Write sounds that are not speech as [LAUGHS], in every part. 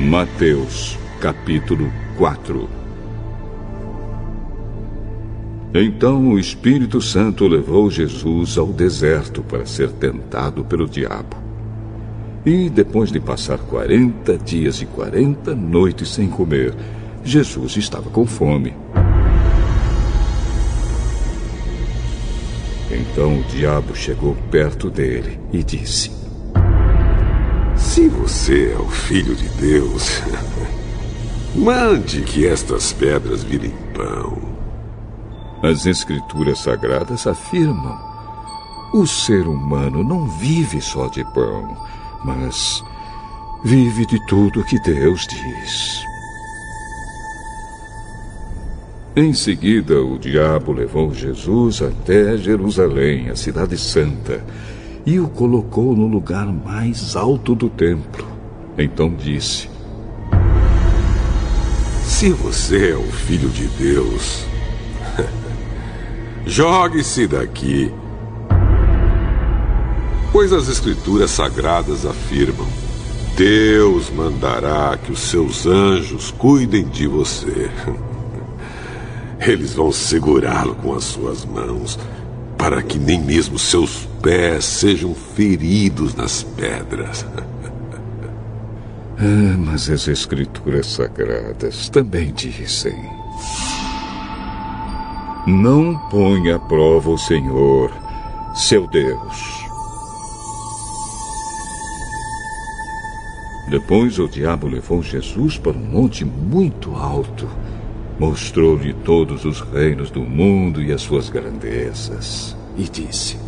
Mateus, capítulo 4 Então o Espírito Santo levou Jesus ao deserto para ser tentado pelo diabo. E depois de passar quarenta dias e quarenta noites sem comer, Jesus estava com fome. Então o diabo chegou perto dele e disse: Se você é o filho de Deus, [LAUGHS] mande que estas pedras virem pão. As Escrituras Sagradas afirmam: o ser humano não vive só de pão, mas vive de tudo que Deus diz. Em seguida, o diabo levou Jesus até Jerusalém, a cidade santa, e o colocou no lugar mais alto do templo. Então disse: Se você é o filho de Deus, [LAUGHS] jogue-se daqui. Pois as Escrituras Sagradas afirmam: Deus mandará que os seus anjos cuidem de você. [LAUGHS] Eles vão segurá-lo com as suas mãos, para que nem mesmo seus pés sejam feridos nas pedras. [LAUGHS] Ah, mas as Escrituras Sagradas também dizem: Não ponha à prova o Senhor, seu Deus. Depois o diabo levou Jesus para um monte muito alto mostrou-lhe todos os reinos do mundo e as suas grandezas, e disse: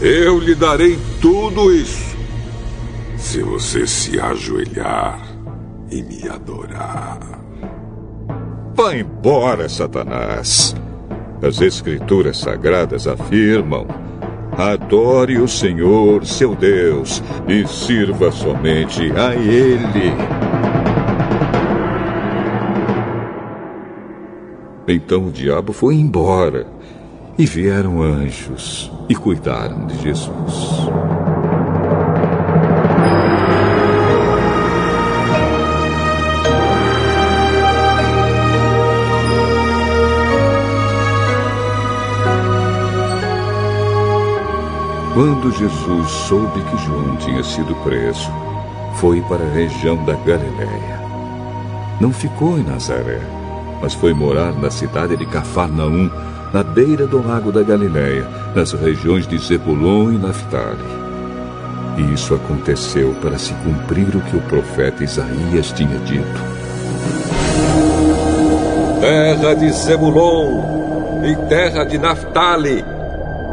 Eu lhe darei tudo isso, se você se ajoelhar e me adorar. Vá embora, Satanás. As Escrituras Sagradas afirmam: adore o Senhor, seu Deus, e sirva somente a Ele. Então o diabo foi embora e vieram anjos e cuidaram de Jesus. Quando Jesus soube que João tinha sido preso, foi para a região da Galiléia. Não ficou em Nazaré mas foi morar na cidade de Cafarnaum, na beira do lago da Galiléia, nas regiões de Zebulon e Naphtali. E isso aconteceu para se cumprir o que o profeta Isaías tinha dito. Terra de Zebulon e terra de Naphtali,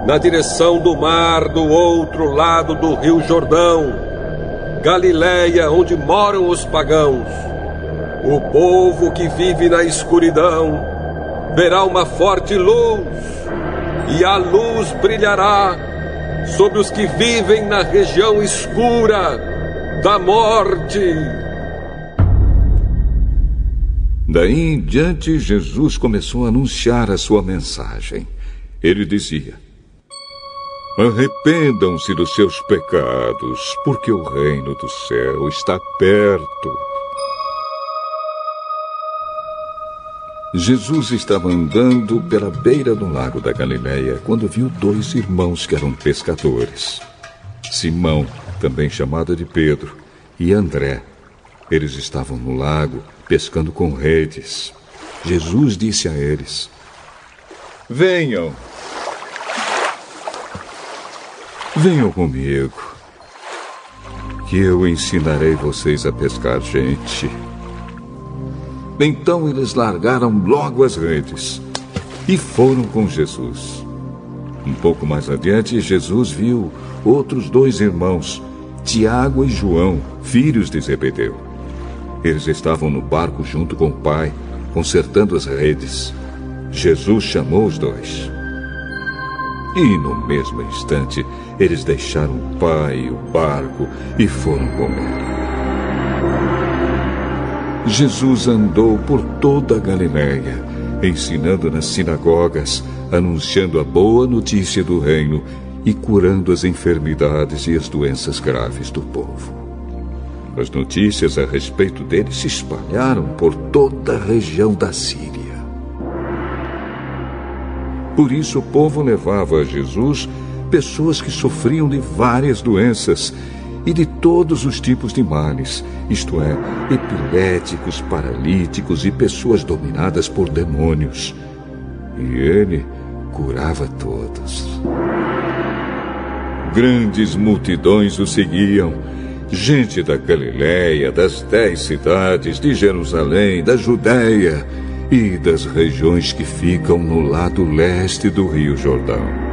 na direção do mar do outro lado do rio Jordão, Galiléia, onde moram os pagãos o povo que vive na escuridão verá uma forte luz, e a luz brilhará sobre os que vivem na região escura da morte. Daí em diante, Jesus começou a anunciar a sua mensagem. Ele dizia: Arrependam-se dos seus pecados, porque o reino do céu está perto. Jesus estava andando pela beira do lago da Galileia quando viu dois irmãos que eram pescadores. Simão, também chamado de Pedro, e André. Eles estavam no lago pescando com redes. Jesus disse a eles: Venham. Venham comigo, que eu ensinarei vocês a pescar gente. Então eles largaram logo as redes e foram com Jesus. Um pouco mais adiante, Jesus viu outros dois irmãos, Tiago e João, filhos de Zebedeu. Eles estavam no barco junto com o pai, consertando as redes. Jesus chamou os dois. E no mesmo instante, eles deixaram o pai e o barco e foram com ele. Jesus andou por toda a Galiléia, ensinando nas sinagogas, anunciando a boa notícia do reino e curando as enfermidades e as doenças graves do povo. As notícias a respeito dele se espalharam por toda a região da Síria. Por isso o povo levava a Jesus pessoas que sofriam de várias doenças e de todos os tipos de males, isto é, epiléticos, paralíticos e pessoas dominadas por demônios. E ele curava todos. Grandes multidões o seguiam, gente da Galiléia, das dez cidades, de Jerusalém, da Judéia e das regiões que ficam no lado leste do Rio Jordão.